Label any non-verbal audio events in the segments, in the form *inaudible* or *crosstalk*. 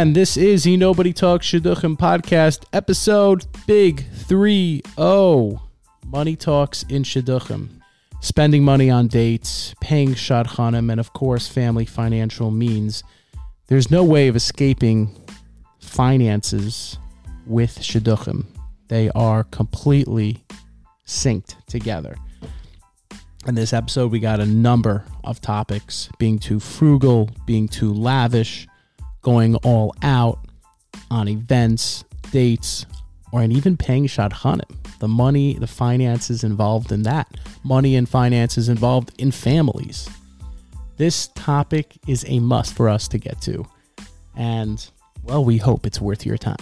again. This is the Nobody Talks Shidduchim podcast, episode Big 3 0. Money Talks in Shidduchim. Spending money on dates, paying shadchanim, and of course, family financial means. There's no way of escaping finances with Shidduchim. They are completely synced together. In this episode, we got a number of topics being too frugal, being too lavish, going all out on events, dates, or and even paying shadchanim. The money, the finances involved in that. Money and finances involved in families. This topic is a must for us to get to. And, well, we hope it's worth your time.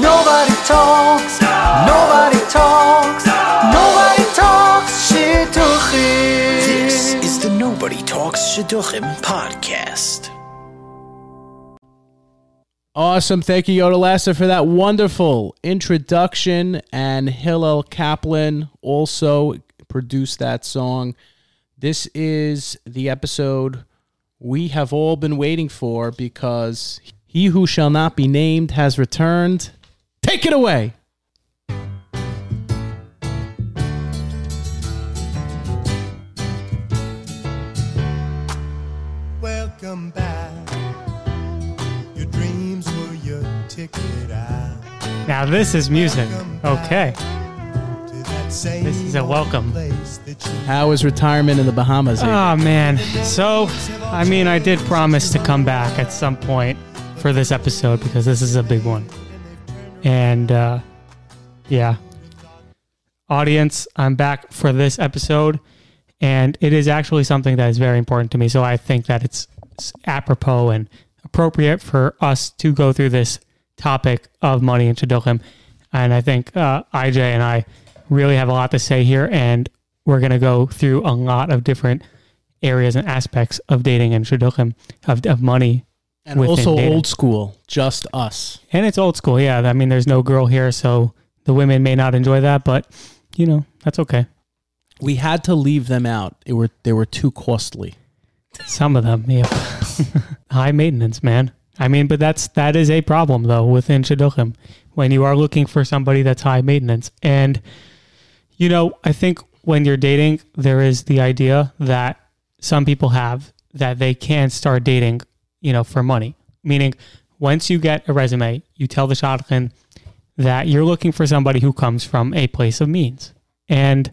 Nobody talks, nobody talks, nobody talks shidduchim. This is the Nobody Talks Shidduchim podcast. Awesome. Thank you, Yoda Lasser, for that wonderful introduction. And Hillel Kaplan also produced that song. This is the episode we have all been waiting for because he who shall not be named has returned. Take it away. Welcome back. Your dreams were your ticket out Now this is music. Okay. to that same This is a welcome. place that you How is retirement in the Bahamas? Avery? Oh man. So, I mean, I did promise to come back at some point for this episode because this is a big one. And uh yeah. Audience, I'm back for this episode and it is actually something that is very important to me. So I think that it's it's apropos and appropriate for us to go through this topic of money in Shidduchim. And I think uh, IJ and I really have a lot to say here, and we're going to go through a lot of different areas and aspects of dating and Shidduchim, of, of money. and also dating. old school, just us. And it's old school, yeah. I mean, there's no girl here, so the women may not enjoy that, but, you know, that's okay. We had to leave them out. It were they were too costly. Some of them, yeah. *laughs* High maintenance, man. I mean, but that's that is a problem though within shidduchim when you are looking for somebody that's high maintenance. And you know, I think when you're dating, there is the idea that some people have that they can start dating, you know, for money. Meaning, once you get a resume, you tell the shadchan that you're looking for somebody who comes from a place of means. And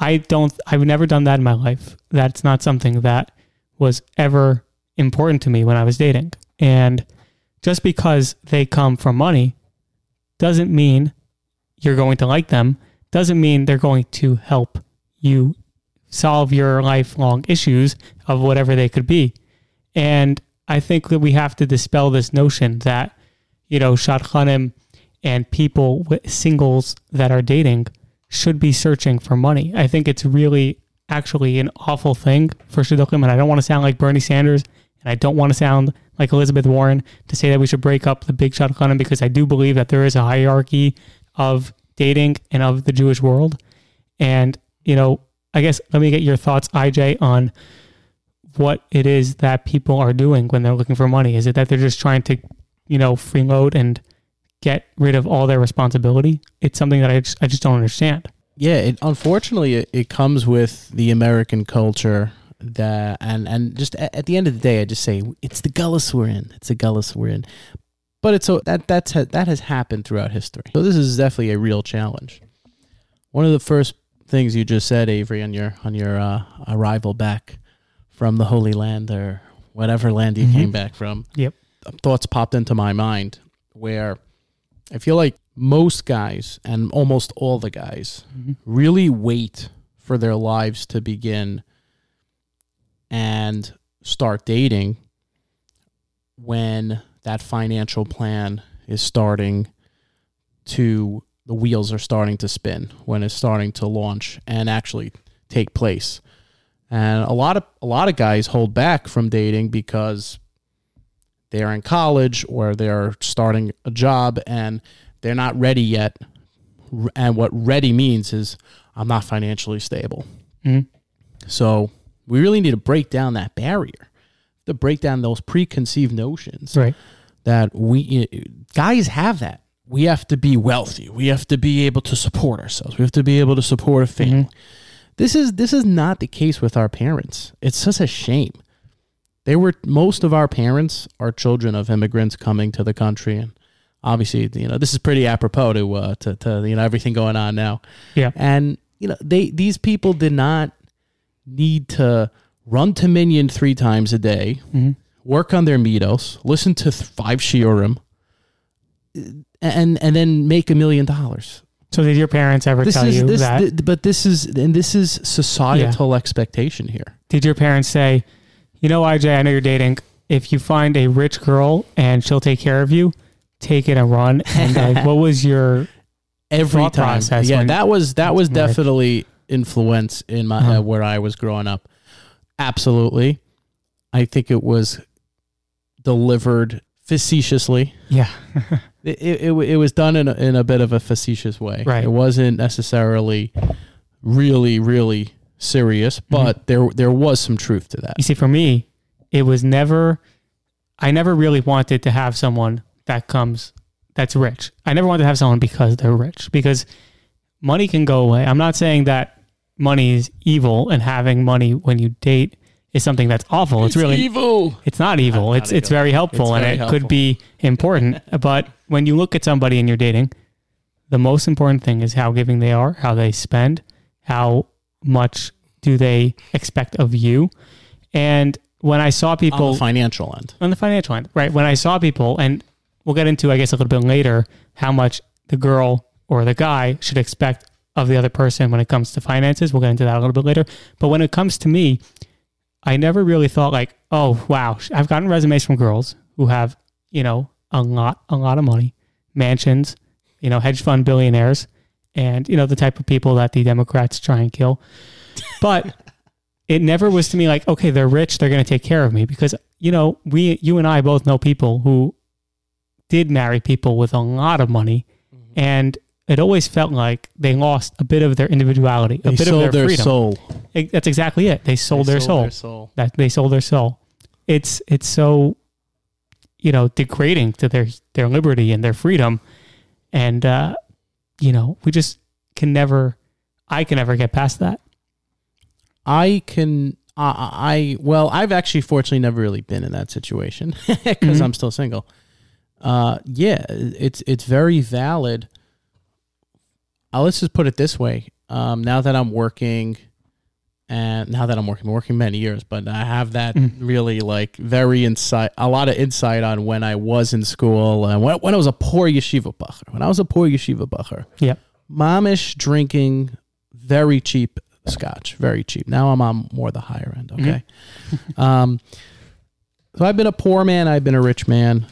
I don't, I've never done that in my life. That's not something that was ever important to me when I was dating. And just because they come from money doesn't mean you're going to like them, doesn't mean they're going to help you solve your lifelong issues of whatever they could be. And I think that we have to dispel this notion that, you know, shadchanim and people with singles that are dating should be searching for money. I think it's really actually an awful thing for shidduchim, and I don't want to sound like Bernie Sanders, and I don't want to sound like Elizabeth Warren to say that we should break up the big shadchanim because I do believe that there is a hierarchy of dating and of the Jewish world. And you know, I guess let me get your thoughts, IJ, on what it is that people are doing when they're looking for money. Is it that they're just trying to, you know, freeload and get rid of all their responsibility? It's something that I just, I just don't understand. Yeah, it unfortunately it, it comes with the American culture that and and just at, at the end of the day, I just say it's the gullus we're in. It's the gullus we're in. But it's so that that's that has happened throughout history. So this is definitely a real challenge. One of the first things you just said, Avery, on your on your uh, arrival back from the Holy Land or whatever land you Mhm. came back from, Yep. thoughts popped into my mind where I feel like most guys and almost all the guys Mhm. really wait for their lives to begin and start dating when that financial plan is starting to the wheels are starting to spin when it's starting to launch and actually take place and a lot of a lot of guys hold back from dating because they're in college or they're starting a job and they're not ready yet. And what ready means is, I'm not financially stable. Mhm. So we really need to break down that barrier, to break down those preconceived notions Right. that we guys have that. We have to be wealthy. We have to be able to support ourselves. We have to be able to support a family. This is this is not the case with our parents. It's such a shame. They were most of our parents are children of immigrants coming to the country, and obviously, you know, this is pretty apropos to uh, to, to you know everything going on now. Yeah. And you know, they these people did not need to run to Minyan three times a day, work on their middos, listen to five shiurim, and and then make a million dollars. So did your parents ever This tell is you this, that? th- but this is and this is societal expectation here. did your parents say, you know, IJ, I know you're dating. If you find a rich girl and she'll take care of you, take it and run. And like, what was your *laughs* Every time, process yeah, when- that was that was definitely influence in my Uh-huh. uh, where I was growing up. Absolutely, I think it was delivered facetiously. yeah? *laughs* it, it, it, it was done in a, in a bit of a facetious way. Right. It wasn't necessarily really, really serious, mm-hmm. but there there was some truth to that. You see, for me, it was never. I never really wanted to have someone that comes that's rich. I never wanted to have someone because they're rich because money can go away. I'm not saying that money is evil and having money when you date is something that's awful. It's, really evil. It's not evil. it's it's evil. very helpful It's and very it helpful. could be important. *laughs* but when you look at somebody and you're dating, the most important thing is how giving they are, how they spend, how much do they expect of you. And when I saw On people the financial end. on the financial end, right? When I saw people, and we'll get into, I guess, a little bit later, how much the girl or the guy should expect of the other person when it comes to finances. We'll get into that a little bit later. But when it comes to me, I never really thought like, oh wow, I've gotten resumes from girls who have, you know, a lot, a lot of money, mansions, you know, hedge fund billionaires, and you know the type of people that the Democrats try and kill. But *laughs* it never was to me like, okay, they're rich, they're going to take care of me because you know, we, you and I both know people who did marry people with a lot of money, and it always felt like they lost a bit of their individuality, a bit sold of their, their freedom. soul. It- that's exactly it. They sold, They their, soul. soul. That they sold their soul. It's it's so, you know, degrading to their their liberty and their freedom, and uh, you know, we just can never. I can never get past that. I can. I I well, I've actually fortunately never really been in that situation *laughs* because Mhm. I'm still single. Uh, yeah, it's it's very valid. Uh, let's just put it this way. Um, now that I'm working, and now that I'm working, I'm working many years, but I have that Mhm. really like very insight, a lot of insight on when I was in school and when, when I was a poor yeshiva bacher. When I was a poor yeshiva bacher, Yep. momish drinking very cheap scotch, very cheap. Now I'm on more the higher end. Okay. um, so I've been a poor man. I've been a rich man,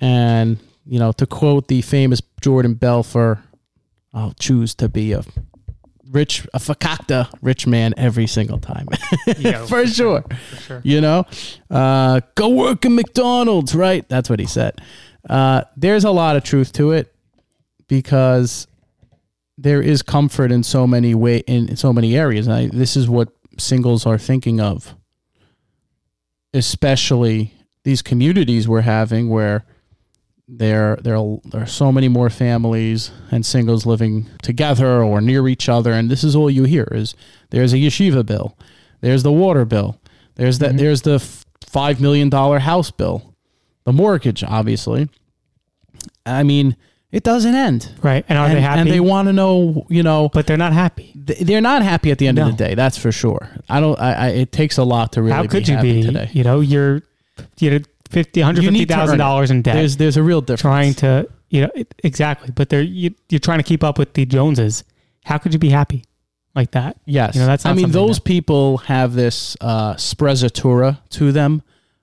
and you know, to quote the famous Jordan Belfort, I'll choose to be a rich, a fakakta rich man every single time, Yeah, *laughs* for sure. For sure. You know, uh, go work in McDonald's, right? That's what he said. Uh, there's a lot of truth to it because there is comfort in so many way in so many areas. And I, this is what singles are thinking of, especially these communities we're having where there there are- there are so many more families and singles living together or near each other, and this is all you hear is there's a yeshiva bill, there's the water bill, there's that mm-hmm. there's the five million dollar house bill, the mortgage, obviously. I mean, it doesn't end. Right. And are and, they happy? And they want to know, you know, but they're not happy. they're not happy at the end No. of the day. That's for sure. I don't. I, I it takes a lot to really. How could be you happy be? today? You know, you're you know fifty, hundred fifty need to earn thousand dollars in debt. There's there's a real difference. trying to you know it, exactly, but they're you, you're trying to keep up with the Joneses. How could you be happy like that? Yes. You know, that's I mean, those that- people have this uh, sprezzatura to them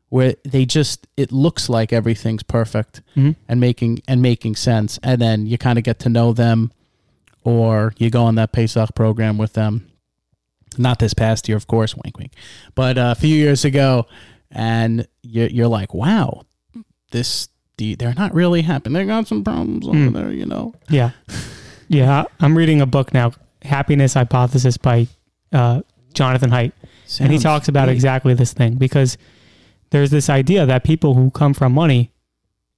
where they just, it looks like everything's perfect Mhm. and making, and making sense. And then you kind of get to know them or you go on that Pesach program with them. Not this past year, of course, wink, wink, but uh, a few years ago. And you're, you're like, wow, this, the, they're not really happy. They got some problems over Mm. there, you know? Yeah, *laughs* yeah. I'm reading a book now. happiness hypothesis by uh, Jonathan Haidt, and he talks about big. exactly this thing because there's this idea that people who come from money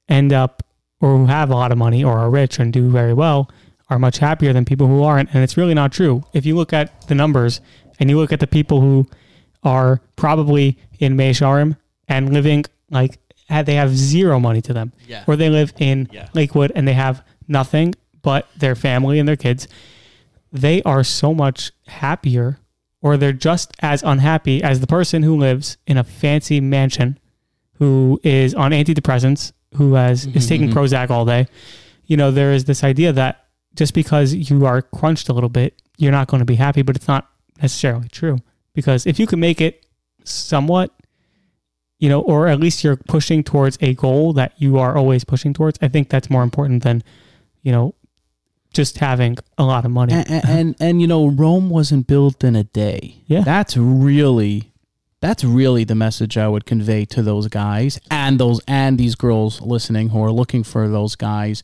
end up or who have a lot of money or are rich and do very well are much happier than people who aren't and it's really not true if you look at the numbers and you look at the people who are probably in Mea Shearim and living like they have zero money to them Yeah. or they live in Yeah. Lakewood and they have nothing but their family and their kids they are so much happier or they're just as unhappy as the person who lives in a fancy mansion who is on antidepressants who has mm-hmm, is taking mm-hmm. Prozac all day. You know, there is this idea that just because you are crunched a little bit, you're not going to be happy, but it's not necessarily true. Because if you can make it somewhat, you know, or at least you're pushing towards a goal that you are always pushing towards, I think that's more important than, you know, just having a lot of money. and, and, uh-huh. and and you know Rome wasn't built in a day. Yeah. that's really that's really the message I would convey to those guys and those and these girls listening who are looking for those guys,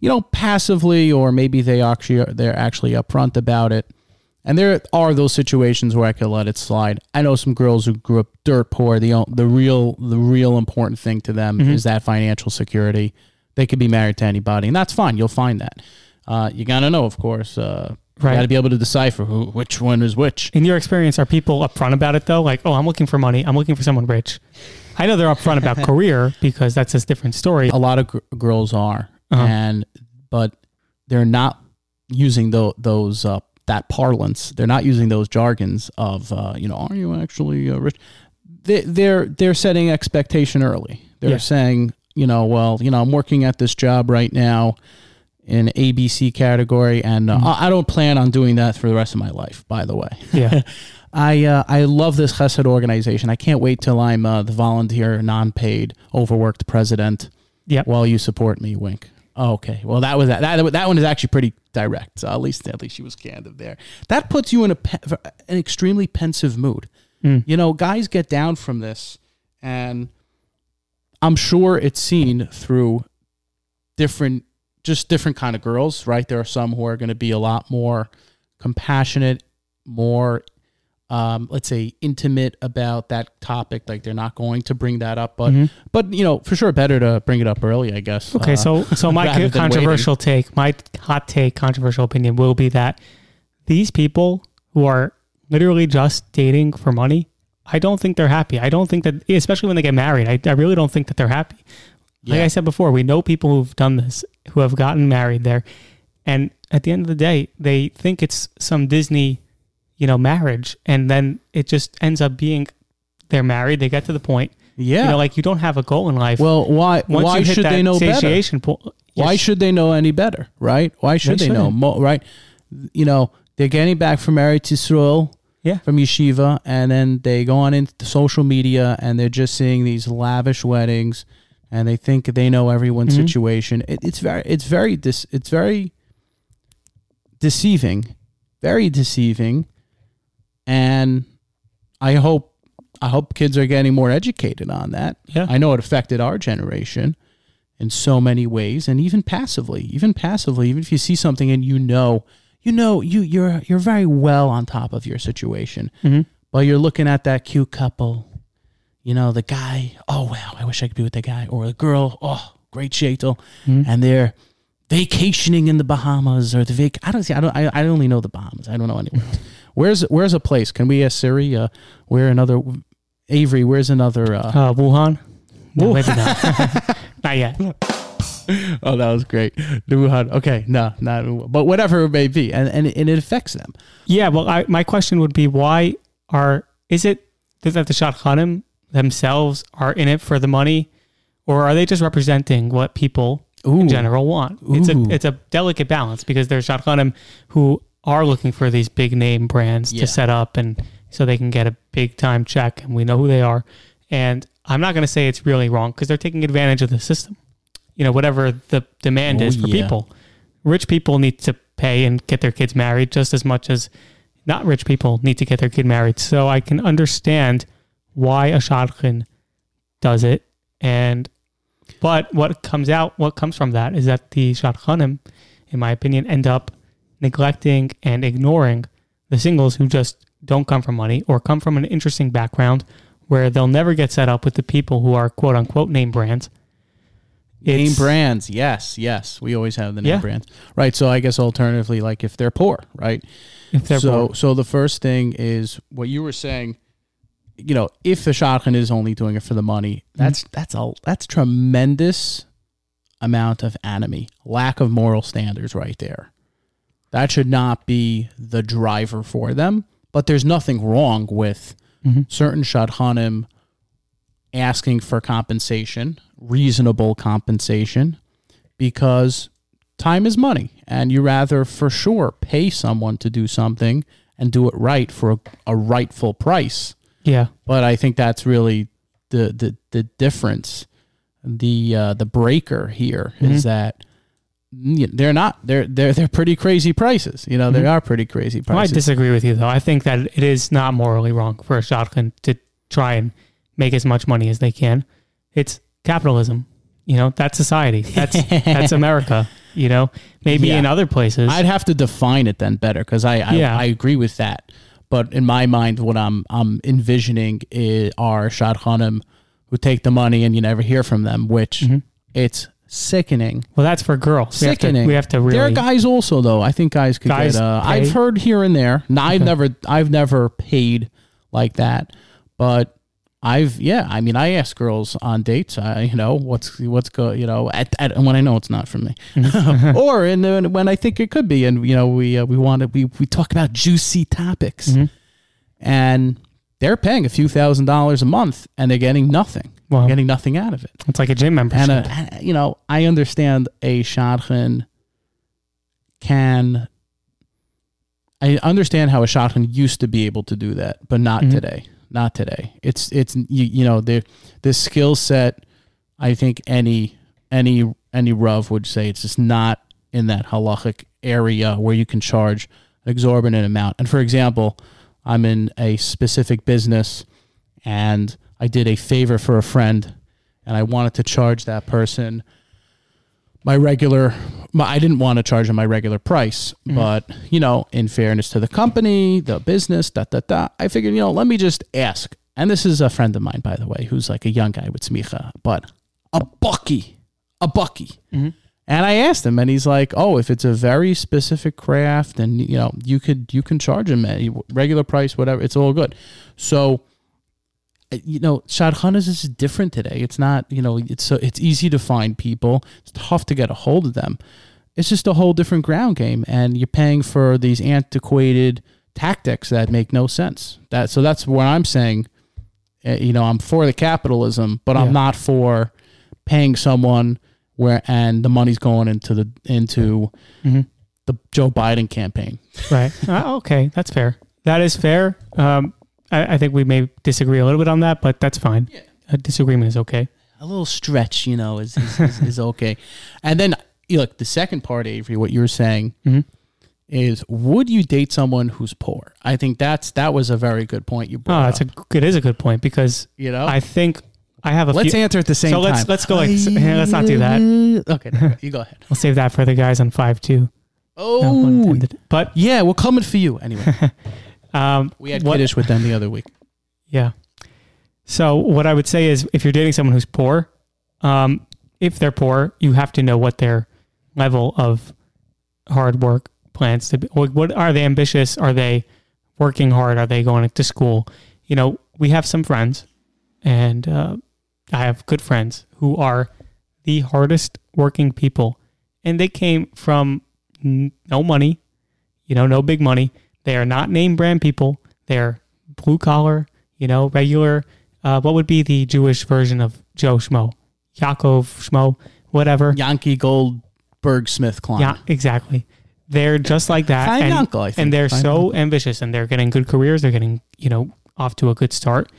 you know, passively or maybe they actually are, they're actually upfront about it. And there are those situations where I could let it slide. I know some girls who grew up dirt poor. The the real the real important thing to them is that financial security. They could be married to anybody, and that's fine. You'll find that. Uh, you gotta know, of course. Uh, Right. You gotta be able to decipher who, which one is which. In your experience, are people upfront about it though? Like, oh, I'm looking for money. I'm looking for someone rich. I know they're upfront about *laughs* career because that's a different story. A lot of gr- girls are, Uh-huh. and but they're not using tho- those uh, that parlance. They're not using those jargons of uh, you know, are you actually uh, rich? They, they're they're setting expectation early. They're Yeah. saying, you know, well, you know, I'm working at this job right now in ABC category, and uh, I I don't plan on doing that for the rest of my life. By the way, Yeah. *laughs* I uh, I love this Chesed organization. I can't wait till I'm uh, the volunteer, non-paid, overworked president. Yep. While you support me, wink. Oh, okay. Well, that was that. That, that one is actually pretty direct. So at least at least she was candid there. That puts you in a pe- an extremely pensive mood. Mm. You know, guys get down from this, and I'm sure it's seen through different, just different kind of girls. Right? There are some who are going to be a lot more compassionate, more um, let's say intimate about that topic like they're not going to bring that up but but you know for sure better to bring it up early i guess Okay, Uh, so so my *laughs* controversial take, my hot take, controversial opinion will be that these people who are literally just dating for money, I don't think they're happy. I don't think that, especially when they get married, I, I really don't think that they're happy. Like I said before, we know people who've done this, who have gotten married there, and at the end of the day, they think it's some Disney, you know, marriage, and then it just ends up being they're married. They get to the point, yeah you know, like you don't have a goal in life. well why Once why should they know better satiation po- why should they know any better right why should They they, know. Mo- right you know they're getting back from Eretz Yisrael Yeah. from yeshiva and then they go on into social media and they're just seeing these lavish weddings and they think they know everyone's Mhm. situation it, it's very it's very dis, it's very deceiving very deceiving and i hope i hope kids are getting more educated on that. Yeah. i know it affected our generation in so many ways and even passively even passively. Even if you see something and you know you know you you're you're very well on top of your situation. Mhm. but you're looking at that cute couple you know the guy oh wow i wish i could be with the guy. Or the girl oh great shaitel and they're vacationing in the bahamas or the vac i don't see i don't i, I only know the bahamas. I don't know anywhere else *laughs* where's where's a place can we ask siri uh where another avery where's another uh Uh, Wuhan? No, maybe not. *laughs* *laughs* not yet. oh, that was great. Wuhan. Okay, no, not. But whatever it may be, and and, and it affects them. Yeah, well, I, my question would be why are, is it that the Shadchanim themselves are in it for the money, or are they just representing what people Ooh. in general want? It's a, it's a delicate balance because there's Shadchanim who are looking for these big name brands Yeah. to set up and so they can get a big time check and we know who they are. And I'm not going to say it's really wrong because they're taking advantage of the system. You know, whatever the demand Oh, is for yeah. people. Rich people need to pay and get their kids married just as much as not rich people need to get their kid married. So I can understand why a shadchan does it. And but what comes out, what comes from that is that the shadchanim, in my opinion, end up neglecting and ignoring the singles who just don't come from money or come from an interesting background where they'll never get set up with the people who are quote unquote name brands. Name brands, yes, yes. We always have the name Yeah. brands, right? So I guess alternatively, like if they're poor, right? If they're so, poor. so the first thing is what you were saying. You know, if the shadchan is only doing it for the money, Mm-hmm. that's that's a that's tremendous amount of enemy, lack of moral standards, right there. That should not be the driver for them. But there's nothing wrong with Mm-hmm. certain shadchanim asking for compensation, reasonable compensation, because time is money, and you rather for sure pay someone to do something and do it right for a, a rightful price. Yeah. But I think that's really the the, the difference. The uh, the breaker here is that they're not they're they're they're pretty crazy prices. You know, they are pretty crazy Well, I disagree with you though. I think that it is not morally wrong for a shadchan to try and make as much money as they can. It's capitalism. You know, that's society. That's *laughs* that's America. You know, maybe Yeah. in other places. I'd have to define it then better because I I, Yeah. I agree with that. But in my mind, what I'm I'm envisioning is, are shadchanim who take the money and you never hear from them, which Mm-hmm. it's sickening. well, that's for girls. We have to- Sickening. We have to really. There are guys also though. I think guys could Guys get. Uh, pay? I've heard here and there. No, I've never I've never paid like that, but. I've yeah, I mean, I ask girls on dates, uh, you know, what's what's go, you know, at, at when I know it's not for me, Mm-hmm. *laughs* or the, when I think it could be, and you know, we uh, we want to we we talk about juicy topics, Mm-hmm. and they're paying a few thousand dollars a month, and they're getting nothing, Wow. Getting nothing out of it. it's like a gym membership. And uh, you know, I understand a shadchan can. I understand how a shadchan used to be able to do that, but not Mhm. today. Not today. It's it's you, you know the the skill set. I think any any any Rav would say it's just not in that halachic area where you can charge an exorbitant amount. And for example, I'm in a specific business and I did a favor for a friend and I wanted to charge that person my regular my, I didn't want to charge him my regular price, mm-hmm. but you know, in fairness to the company, the business, da da da, I figured, you know, let me just ask. And this is a friend of mine, by the way, who's like a young guy with smicha, but a bucky, a bucky. Mm-hmm. And I asked him, and he's like, "Oh, if it's a very specific craft, and you know, you could you can charge him at regular price, whatever. It's all good." So, uh, you know, shadchanas is different today. It's not, you know, it's so it's easy to find people. It's tough to get a hold of them. It's just a whole different ground game, and you're paying for these antiquated tactics that make no sense. That so that's what I'm saying, uh, you know, I'm for the capitalism, but Yeah. I'm not for paying someone where and the money's going into the into Mhm. the Joe Biden campaign. Right. *laughs* Uh, okay, that's fair. That is fair. Um, I, I think we may disagree a little bit on that, but that's fine. A disagreement is okay. a little stretch, you know, is is, is, is okay. *laughs* And then look, the second part, Avery, what you were saying Mhm. is, would you date someone who's poor? I think that's that was a very good point you Oh, brought. a up, it is a good point because you know. I think I have a let's few. answer at the same so time. let's let's go like let's not do that. *laughs* Okay, no, you go ahead. We'll save that for the guys on five two. Oh, intended. But yeah, we're coming for you anyway. *laughs* um, We had What- Kiddush with them the other week. Yeah. So what I would say is, if you're dating someone who's poor, um, if they're poor, you have to know what their level of hard work plans to be. What, what are they ambitious? Are they working hard? Are they going to school? You know, we have some friends, and uh, I have good friends who are the hardest working people, and they came from no money, you know, no big money. They are not name brand people. They're blue collar, you know, regular. Uh, what would be the Jewish version of Joe Schmo? Yaakov Schmo, whatever. Yankee Goldberg Smith Klein. Yeah, exactly. They're just like that, Fine and, uncle, I think. and they're Fine so ambitious, and they're getting good careers. They're getting you know off to a good start,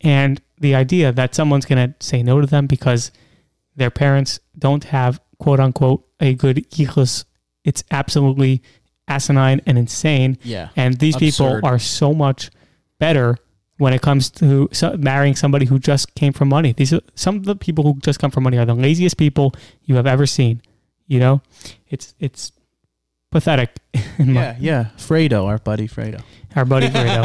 and the idea that someone's going to say no to them because their parents don't have quote unquote a good yichus, it's absolutely asinine and insane. Yeah. And these Absurd. people are so much better when it comes to marrying somebody who just came from money. These are some of the people who just come from money are the laziest people you have ever seen. You know, it's it's pathetic. *laughs* In my, Yeah, yeah. Fredo, our buddy Fredo. Our buddy Fredo.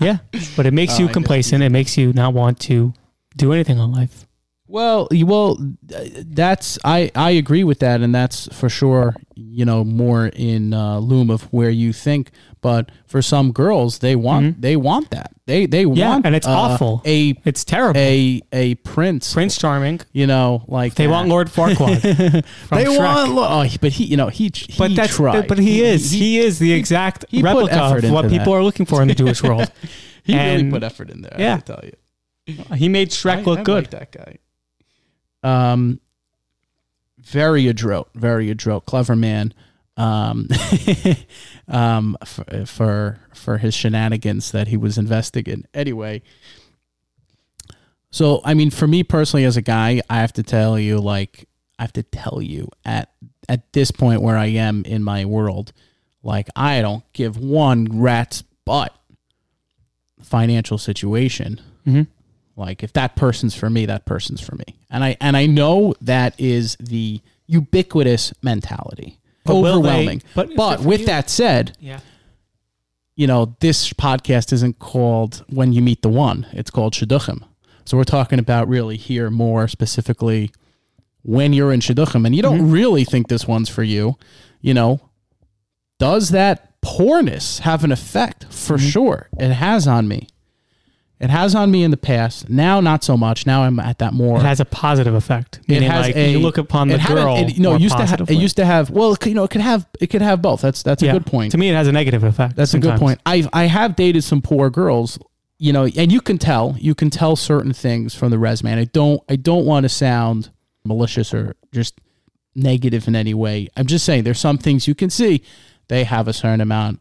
*laughs* yeah, but it makes Oh, you I complacent. It makes you not want to do anything in life. Well, you- well, uh, that's I I agree with that, and that's for sure. You know, more in uh, loom of where you think, but for some girls, they want they want that. They they Mm-hmm. Yeah, want and it's uh, awful. A It's terrible. a a prince. Prince Charming. You know, like They that. want Lord Farquaad. *laughs* They Shrek. want. Oh, but he, you know, he he But that's tried. but he is he, is the exact he replica of what into people are looking for in the Jewish world. *laughs* he really and- put effort in there. yeah. I tell you. he made Shrek I- look I good. like that guy. Um, very adroit, very adroit, clever man. Um, *laughs* um, for, for for his shenanigans that he was investing in. Anyway, so I mean, for me personally, as a guy, I have to tell you, like, I have to tell you at at this point where I am in my world, like, I don't give one rat's butt financial situation Mhm. like if that person's for me that person's for me and i and i know that is the ubiquitous mentality Will they- overwhelming. But but, is it for with you? that said Yeah. you know this podcast isn't called when you meet the one. It's called shidduchim. So we're talking about really here more specifically when you're in shidduchim. And you don't Mm-hmm. really think this one's for you. You know does that poorness have an effect? For Mm-hmm. sure. It has on me it has on me in the past now not so much now i'm at that more It has a positive effect. Meaning like you look upon the it a- girl. it, no it used to have it used to have well you know it could have it could have both that's that's a good point To me, it has a negative effect. that's a good point. I I have dated some poor girls, you know, and you can tell you can tell certain things from the resume. And I don't I don't want to sound malicious or just negative in any way. I'm just saying there's some things you can see. They have a certain amount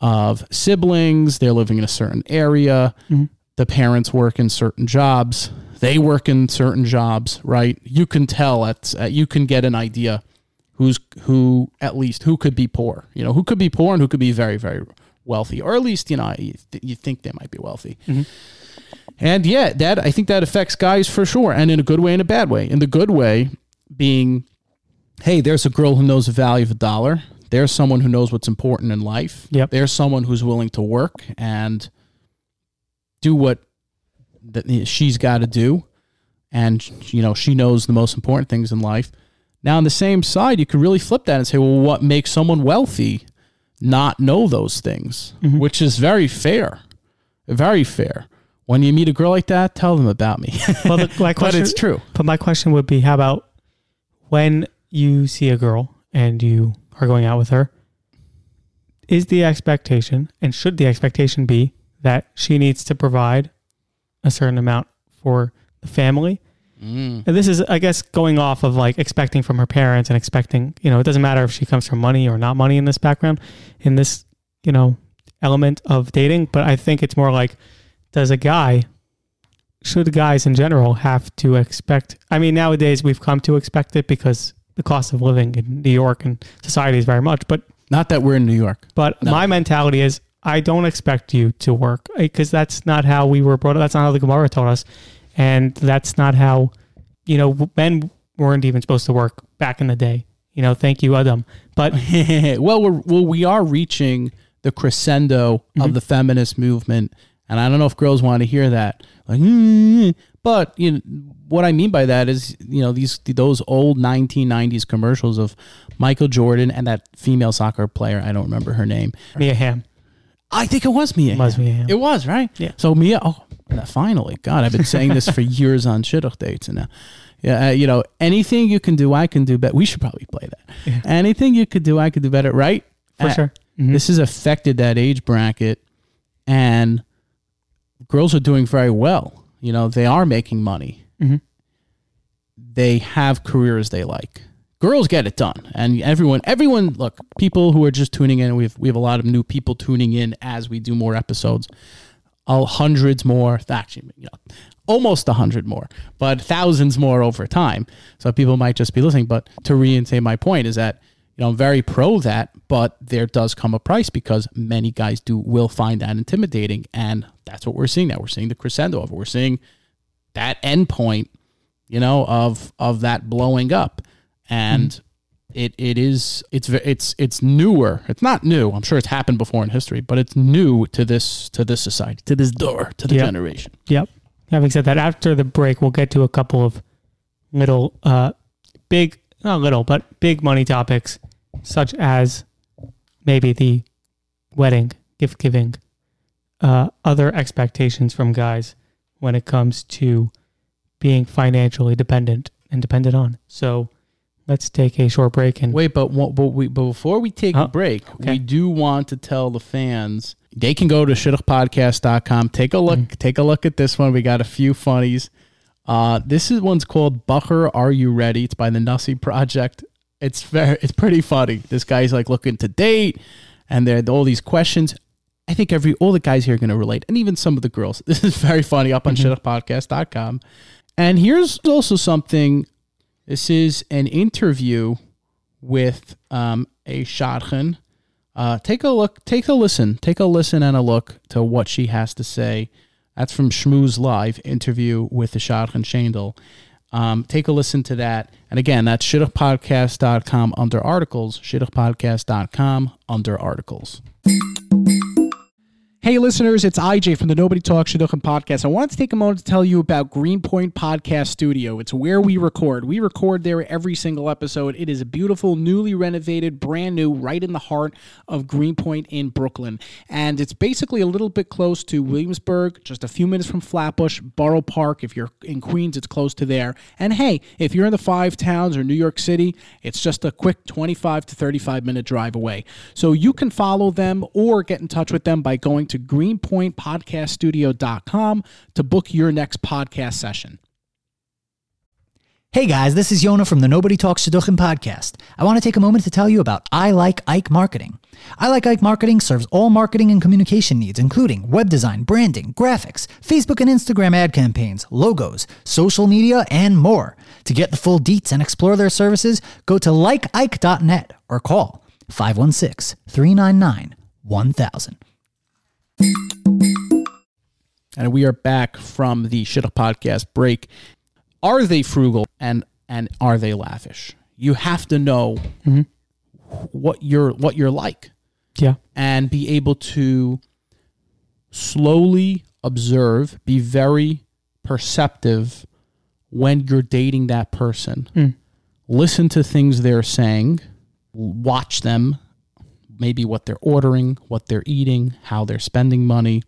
of siblings. They're living in a certain area. Mm-hmm. The parents work in certain jobs. They work in certain jobs, right? You can tell at you can get an idea who's who at least who could be poor you know who could be poor and who could be very very wealthy or at least you know you, th- you think they might be wealthy mm-hmm. and yeah that i think that affects guys for sure and in a good way and a bad way in the good way being hey there's a girl who knows the value of a dollar there's someone who knows what's important in life Yep. there's someone who's willing to work and do what that she's got to do and you know she knows the most important things in life. Now on the same side you could really flip that and say well what makes someone wealthy not know those things? Mm-hmm. Which is very fair very fair. When you meet a girl like that tell them about me. Well, the, my *laughs* but it's true. But my question would be, how about when you see a girl and you are going out with her? Is the expectation, and should the expectation be that she needs to provide a certain amount for the family? Mm. And this is, I guess, going off of like expecting from her parents and expecting, you know, it doesn't matter if she comes from money or not money in this background, in this, you know, element of dating. But I think it's more like, does a guy, should guys in general have to expect? I mean, nowadays we've come to expect it because the cost of living in New York and society is very much. But not that we're in new york but No. my mentality is I don't expect you to work because that's not how we were brought up. That's not how the Gemara taught us. And that's not how, you know, men weren't even supposed to work back in the day. You know, thank you, Adam. But *laughs* well, we're, well, we are reaching the crescendo of the feminist movement, and I don't know if girls want to hear that. Like, "Mm," but you know, what I mean by that is, you know, these those old 1990s commercials of Michael Jordan and that female soccer player. I don't remember her name. Mia Hamm. I think it was Mia. Was Mia Hamm. It was right. Yeah. So Mia. Oh, finally, God, I've been saying this for *laughs* years on shidduch dates, and now, yeah, uh, you know, anything you can do, I can do better. We should probably play that. Anything you could do, I could do better. Right. For Uh, sure. Mhm. This has affected that age bracket, and girls are doing very well. You know, they are making money. Mhm. They have careers they like. Girls get it done, and everyone, everyone, look, people who are just tuning in. We have we have a lot of new people tuning in as we do more episodes. Hundreds more, actually, you know, almost a hundred more, but thousands more over time. So people might just be listening. But to reinstate my point is that you know I'm very pro that, but there does come a price because many guys do will find that intimidating, and that's what we're seeing now. We're seeing the crescendo of it. We're seeing that end point, you know, of of that blowing up, and it it is it's it's it's newer. It's not new. I'm sure it's happened before in history, but it's new to this to this society, to this door, to the Yeah. generation. Yep. Having said that, after the break, we'll get to a couple of little, uh, big, not little, but big money topics, such as maybe the wedding, gift giving, uh, other expectations from guys when it comes to being financially dependent and dependent on. So let's take a short break and Wait, but but we but before we take Oh, a break, okay. we do want to tell the fans they can go to shidduchpodcast.com. Take a look. Mm. Take a look at this one. We got a few funnies. Uh, this is one's called Bucker. Are you ready? It's by the Nussie Project. It's very. It's pretty funny. This guy's like looking to date, and there are all these questions. I think every all the guys here are going to relate, and even some of the girls. *laughs* This is very funny up on shidduchpodcast.com. And here's also something. This is an interview with um, a shadchan. Uh, take a look, take a listen, take a listen and a look to what she has to say. That's from Shmooze Live interview with the shadchan Shandel. Um, take a listen to that. And again, that's shidduchpodcast.com under articles, shidduchpodcast.com under articles. Hey, listeners, it's IJ from the Nobody Talks Shidduchim podcast. I wanted to take a moment to tell you about Greenpoint Podcast Studio. It's where we record. We record there every single episode. It is a beautiful, newly renovated, brand new, right in the heart of Greenpoint in Brooklyn. And it's basically a little bit close to Williamsburg, just a few minutes from Flatbush, Borough Park. If you're in Queens, it's close to there. And hey, if you're in the five towns or New York City, it's just a quick 25 to 35 minute drive away. So you can follow them or get in touch with them by going to greenpointpodcaststudio.com to book your next podcast session. Hey guys, this is Yona from the Nobody Talks Shidduchim podcast. I want to take a moment to tell you about I Like Ike Marketing. I Like Ike Marketing serves all marketing and communication needs, including web design, branding, graphics, Facebook and Instagram ad campaigns, logos, social media, and more. To get the full deets and explore their services, go to likeike.net or call 516 399 1000. And we are back from the Shidduch podcast break. Are they frugal and and are they lavish? You have to know mm-hmm. what you're what you're like. yeah, and be able to slowly observe, be very perceptive when you're dating that person. Mm. Listen to things they're saying, watch them, maybe what they're ordering, what they're eating, how they're spending money.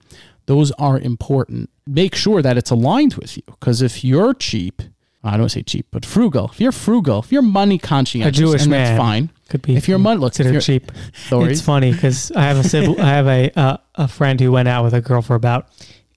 Those are important. Make sure that it's aligned with you because if you're cheap, I don't say cheap, but frugal. If you're frugal, if you're money conscientious, a Jewish and man that's fine. could be If you're money, look, considered cheap. Stories. It's funny because I have a sibling, I have a uh, a friend who went out with a girl for about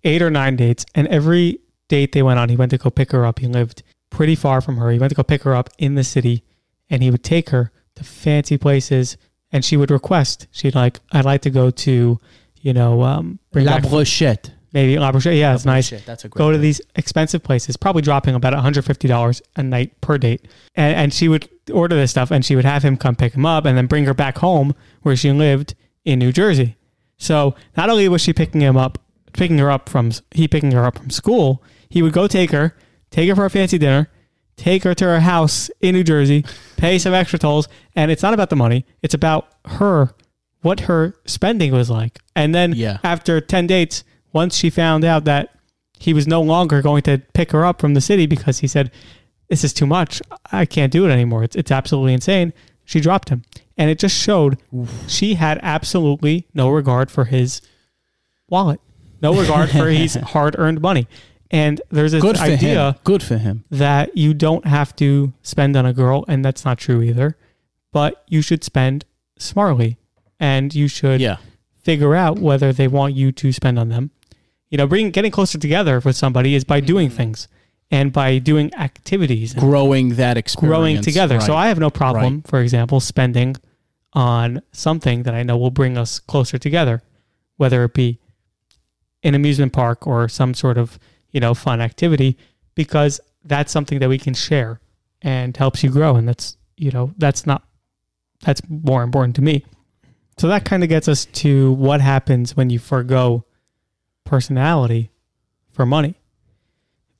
eight or nine dates, and every date they went on, he went to go pick her up. He lived pretty far from her. He went to go pick her up in the city, and he would take her to fancy places, and she would request. She'd like, I'd like to go to, you know, um, bring La Brochette. maybe La Brochette. Yeah, it's nice that's a great go to these expensive places, probably dropping about $150 a night per date. And, and she would order this stuff and she would have him come pick him up and then bring her back home where she lived in New Jersey. So not only was she picking him up, picking her up from, he picking her up from school, he would go take her, take her for a fancy dinner, take her to her house in New Jersey, pay some extra tolls. And it's not about the money. It's about her, what her spending was like. And then Yeah. after 10 dates, once she found out that he was no longer going to pick her up from the city because he said, This is too much. I can't do it anymore. It's, it's absolutely insane. She dropped him. And it just showed she had absolutely no regard for his wallet, no regard for his *laughs* hard earned money. And there's this Good for idea him. Good for him. that you don't have to spend on a girl, and that's not true either. But you should spend smartly, and you should Yeah. figure out whether they want you to spend on them. You know, bringing getting closer together with somebody is by doing Mm. things and by doing activities and Growing that experience. growing together. So I have no problem, for example, spending on something that I know will bring us closer together, whether it be an amusement park or some sort of, you know, fun activity, because that's something that we can share and helps you grow. And that's, you know, that's not, that's more important to me. So that kind of gets us to what happens when you forego personality for money.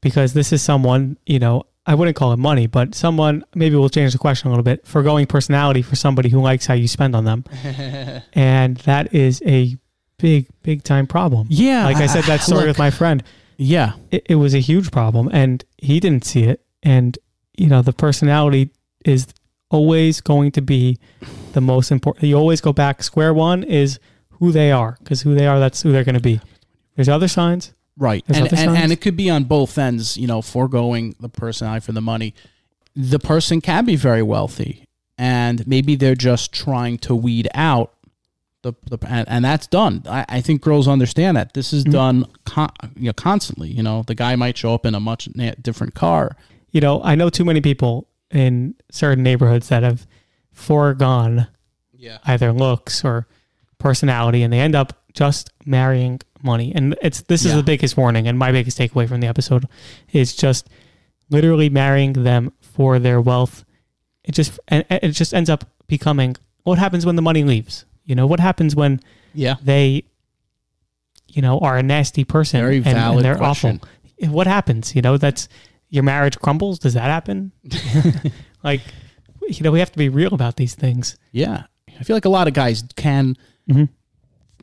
Because this is someone, you know, I wouldn't call it money, but someone maybe we'll change the question a little bit. Forgoing personality for somebody who likes how you spend on them, *laughs* and that is a big, big time problem. Yeah, like I said, that *laughs* story look, with my friend, Yeah, it, it was a huge problem, and he didn't see it. And you know, the personality is always going to be the most important. You always go back. Square one is who they are, because who they are, that's who they're going to be. There's other signs. right. There's And, other and signs? and it could be on both ends. You know, foregoing the personality for the money. The person can be very wealthy, and maybe they're just trying to weed out the the and, and that's done. I, I think girls understand that this is Mhm. done con, you know constantly. You know, the guy might show up in a much na- different car. You know, I know too many people in certain neighborhoods that have foregone Yeah. either looks or personality and they end up just marrying money and it's this is Yeah. the biggest warning and my biggest takeaway from the episode is just literally marrying them for their wealth it just and it just ends up becoming what happens when the money leaves you know what happens when Yeah. they you know are a nasty person Very and, and they're question. awful what happens you know that's your marriage crumbles does that happen *laughs* like you know we have to be real about these things Yeah. I feel like a lot of guys can Mhm.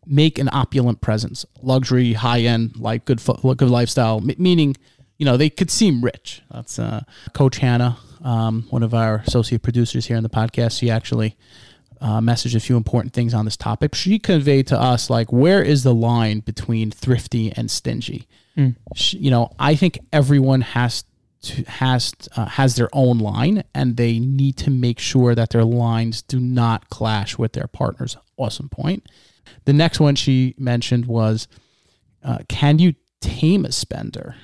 make an opulent presence, luxury, high end, like good, good lifestyle, m- meaning, you know, they could seem rich. That's uh, Coach Hannah, um, one of our associate producers here on the podcast. She actually uh, messaged a few important things on this topic. She conveyed to us, like, where is the line between thrifty and stingy? Mm. Sh you know, I think everyone has to, has uh, has their own line, and they need to make sure that their lines do not clash with their partner's awesome point. The next one she mentioned was, uh, can you tame a spender?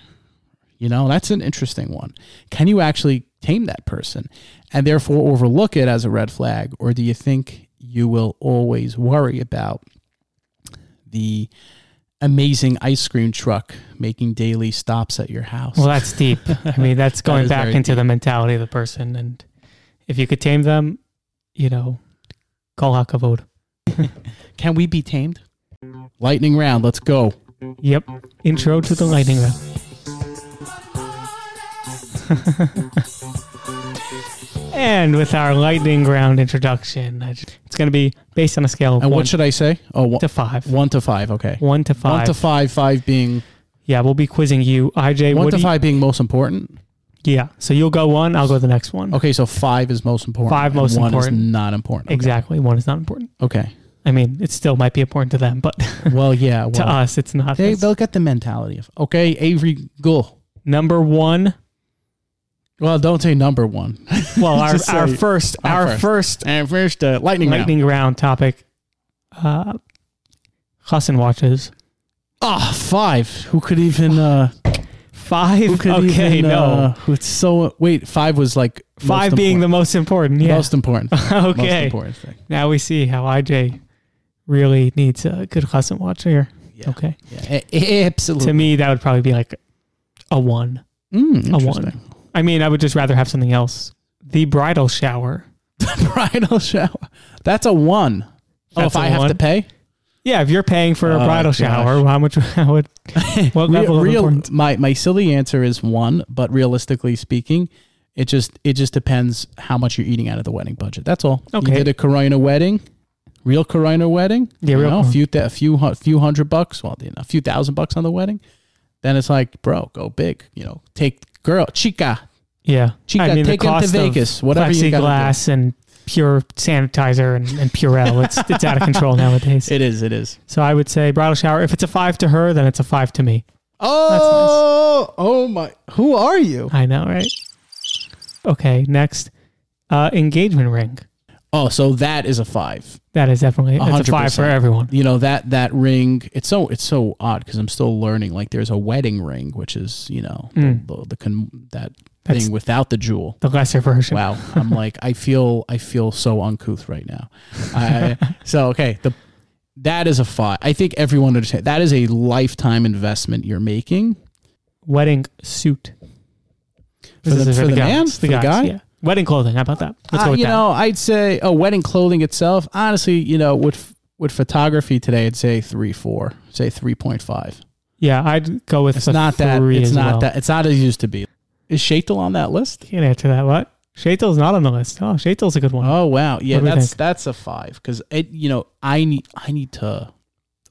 You know, that's an interesting one. Can you actually tame that person and therefore overlook it as a red flag? Or do you think you will always worry about the amazing ice cream truck making daily stops at your house? Well, that's deep. *laughs* I mean, that's going is back very into the mentality of the person. And if you could tame them, you know, call out kavod. *laughs* Can we be tamed? Lightning round, let's go. Yep. Intro to the lightning round. *laughs* and with our lightning round introduction, I it's going to be based on a scale of And one what should I say? Oh, one, to five. one to five. Okay. One to five. One to five, five being Yeah, we'll be quizzing you, IJ. one what to do you- five being most important. Yeah. So you'll go one. I'll go the next one. Okay, so five is most important. Five and most one important. is not important. Okay. Exactly. One is not important. Okay. I mean, it still might be important to them, but *laughs* Well, yeah. to us, it's not. they It's- they'll get the mentality of okay, Avery, go. Number one. Well, don't say number one. *laughs* Well, our, Just our first, our our first. and first, uh, lightning, lightning round topic. Uh, Chassan watches Ah, Oh, five. Who could even? uh five. Okay, even? no, Uh, it's so wait. Five was like five being the most important. Yeah. most important. *laughs* okay, Most important thing. Now we see how IJ really needs a good Chassan watch here. Yeah. Okay. Yeah, absolutely. To me, that would probably be like a one. Mm, A one. I mean, I would just rather have something else. The bridal shower. *laughs* The bridal shower. That's a one. oh, That's if a I have one? to pay? Yeah, if you're paying for a Oh, bridal gosh. shower, how much? *laughs* How would? *laughs* What level of real, importance? my my silly answer is one, but realistically speaking, it just it just depends how much you're eating out of the wedding budget. That's all. Okay. You did a Corona wedding, real Corona wedding. Yeah, you real know, a Corona. few th- a few hu- few hundred bucks. Well, you know, a few thousand bucks on the wedding. Then it's like, bro, go big. You know, take girl chica. Yeah, Chica, I mean, take 'em to Vegas, whatever you gotta plexiglass and pure sanitizer and, and Purell. It's it's out of control nowadays. *laughs* It is. It is. So I would say bridal shower. If it's a five to her, then it's a five to me. Oh, oh my! Who are you? I know, right? Okay, next, uh, engagement ring. Oh, so that is a five. That is definitely it's a five for everyone. you know that that ring it's so it's so odd because i'm still learning like there's a wedding ring which is you know Mm. the, the, the con- that That's- thing without the jewel The lesser version. wow *laughs* i'm like i feel i feel so uncouth right now I, so okay the that is a five i think everyone understands that is a lifetime investment you're making Wedding suit. For This the- for the guys. man? The For the guy? Yeah. Wedding clothing. How about that? Let's Uh, go with you that. know i'd say oh wedding clothing itself honestly you know with with photography today i'd say three four say 3.5 yeah, I'd go with it's not that it's not well. that it's not as used to be Is Shaitel on that list? Can't answer that. What? Shaitel's not on the list. Oh, Shaitel's a good one. Oh wow, yeah, What do we that's that's a five because it. You know, I need I need to.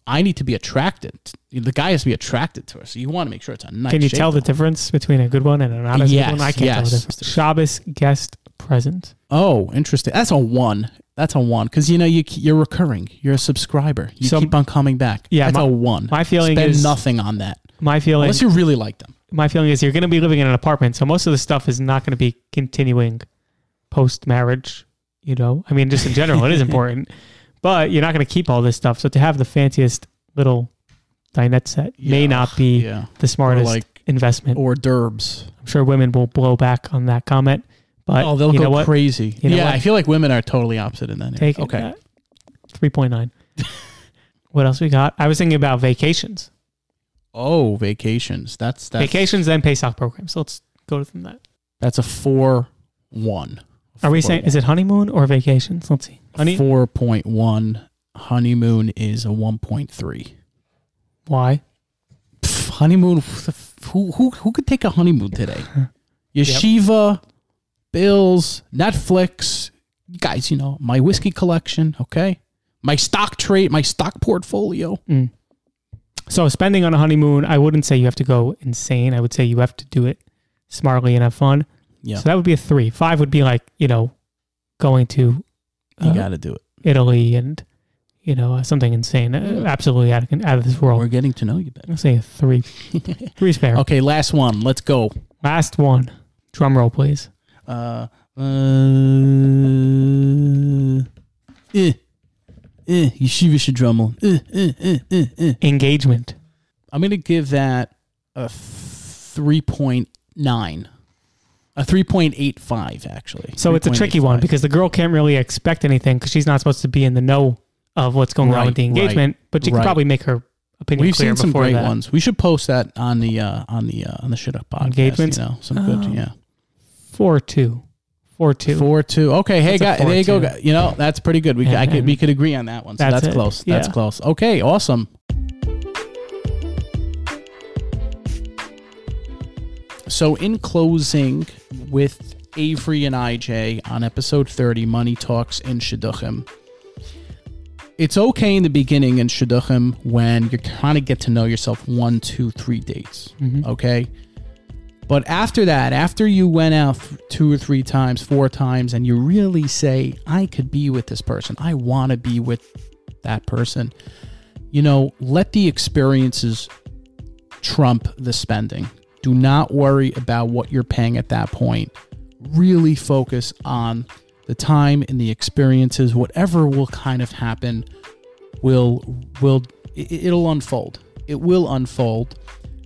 I need to be attracted. The guy has to be attracted to her, so you want to make sure it's a nice. One. Can you tell the difference between a good one and an honest Yes, good one? I can't tell the yes. difference. Shabbos guest present. Oh, interesting. That's a one. That's a one because you know you you're recurring. You're a subscriber. You So- keep on coming back. Yeah, that's my- a one. my feeling Spend is- nothing on that My feeling, unless you really like them. my feeling is you're going to be living in an apartment, so most of the stuff is not going to be continuing post marriage. You know, I mean, just in general, it is *laughs* important, but you're not going to keep all this stuff. So to have the fanciest little dinette set may not be Yeah, the smartest like investment. Or d'oeuvres. I'm sure women will blow back on that comment, but oh, they'll you go know what? crazy. You know yeah, what? I feel like women are totally opposite in that. Take okay. okay. Three point nine. *laughs* what else we got? I was thinking about vacations. Oh, vacations. That's that's vacations then Pesach programs. So let's go from that. That's a four one. Are we saying is it honeymoon or vacations? Let's see. Honey, four point one? Honeymoon is a one point three. why? Honeymoon. Who who who could take a honeymoon today? *laughs* Yeshiva, bills, Netflix. You guys, you know my whiskey collection. Okay, my stock trade, my stock portfolio. Mm. So spending on a honeymoon, I wouldn't say you have to go insane. I would say you have to do it smartly and have fun. Yeah. So that would be a three. Five would be like you know, going to You uh, got to do it. Italy and you know uh, something insane, uh, absolutely out of out of this world. We're getting to know you better. I'll say a three. *laughs* Three's fair. Okay, last one. Let's go. Last one. Drum roll, please. Uh, uh, eh, eh, Yeshiva Shadrummel. Eh, eh, eh, eh, eh. Engagement. I'm going to give that a 3.9. A 3.85, actually. So it's a tricky one because the girl can't really expect anything because she's not supposed to be in the know of what's going on Right, with the engagement. but she can right. probably make her opinion We've clear seen some before great that. ones. We should post that on the uh, on the uh, on the shit up podcast. Engagements? You know, some good. Um, yeah, Four two. Four two. four two. Okay, hey That's a guys, there you go. 4-2. guy- You know, that's pretty good. We could, I could we could agree on that one. So That's that's, it. close. That's Yeah. close. Okay, awesome. So, in closing, with Avery and IJ on episode 30, Money Talks in Shidduchim, it's okay in the beginning in Shidduchim when you're trying to get to know yourself one, two, three dates. Mm-hmm. Okay. But after that, after you went out two or three times, four times, and you really say, I could be with this person, I want to be with that person, you know, let the experiences trump the spending. Do not worry about what you're paying at that point. Really focus on the time and the experiences. Whatever will kind of happen will will it- it'll unfold. It will unfold.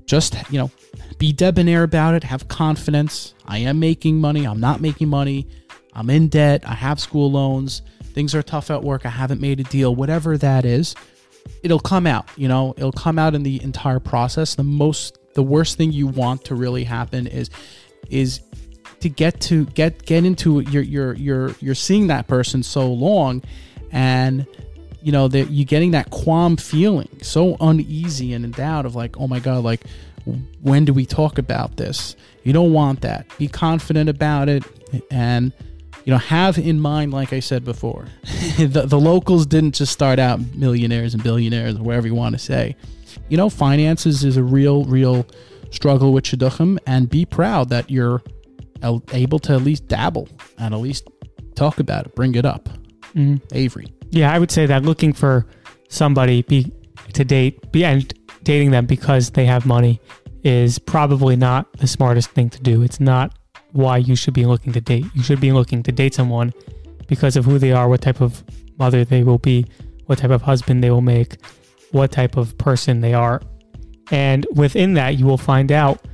Just you know, be debonair about it. Have confidence. I am making money. I'm not making money. I'm in debt. I have school loans. Things are tough at work. I haven't made a deal. Whatever that is, it'll come out you know it'll come out in the entire process the most the worst thing you want to really happen is is to get to get get into it you're you're you're you're seeing that person so long and you know that you're getting that qualm feeling so uneasy and in doubt of like oh my god like when do we talk about this? You don't want that. Be confident about it and you know have in mind like i said before *laughs* the, the locals didn't just start out millionaires and billionaires or whatever you want to say you know finances is a real real struggle with shidduchim and be proud that you're able to at least dabble and at least talk about it bring it up mm-hmm. avery Yeah, I would say that looking for somebody be to date, be and dating them because they have money is probably not the smartest thing to do. It's not why you should be looking to date. You should be looking to date someone because of who they are, what type of mother they will be, what type of husband they will make, what type of person they are. And within that, you will find out,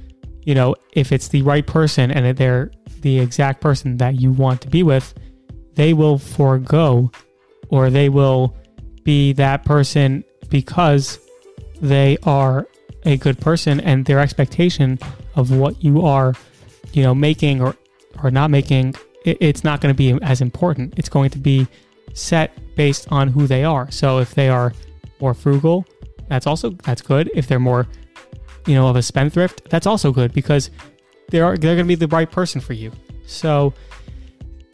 you know, if it's the right person and they're the exact person that you want to be with, they will forego or they will be that person because they are a good person and their expectation of what you are, you know, making or or not making, it, it's not going to be as important. It's going to be set based on who they are. So if they are more frugal, that's also that's good. If they're more, you know, of a spendthrift, that's also good because they're they're going to be the right person for you. So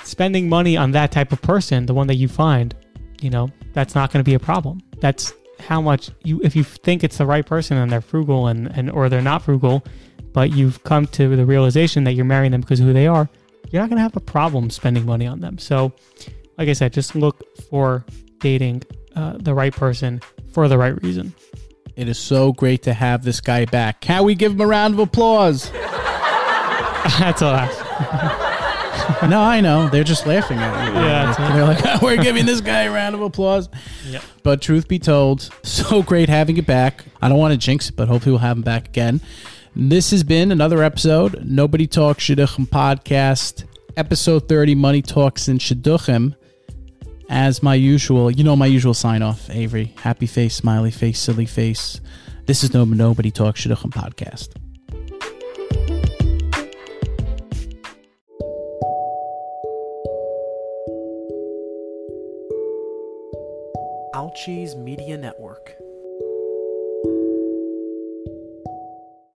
spending money on that type of person, the one that you find, you know, that's not going to be a problem. That's how much you if you think it's the right person and they're frugal and, and or they're not frugal, but you've come to the realization that you're marrying them because of who they are, you're not going to have a problem spending money on them. So, like I said, just look for dating uh, the right person for the right reason. It is so great to have this guy back. Can we give him a round of applause? *laughs* That's all. I- *laughs* no, I know. They're just laughing at you. Yeah, They're like, *laughs* we're giving this guy a round of applause. Yep. But truth be told, so great having it back. I don't want to jinx it, but hopefully we'll have him back again. This has been another episode, Nobody Talks Shidduchim podcast, episode 30, Money Talks in Shidduchim. As my usual, you know my usual sign off, Avery. Happy face, smiley face, silly face. This is no Nobody Talks Shidduchim podcast. Ouchies Media Network.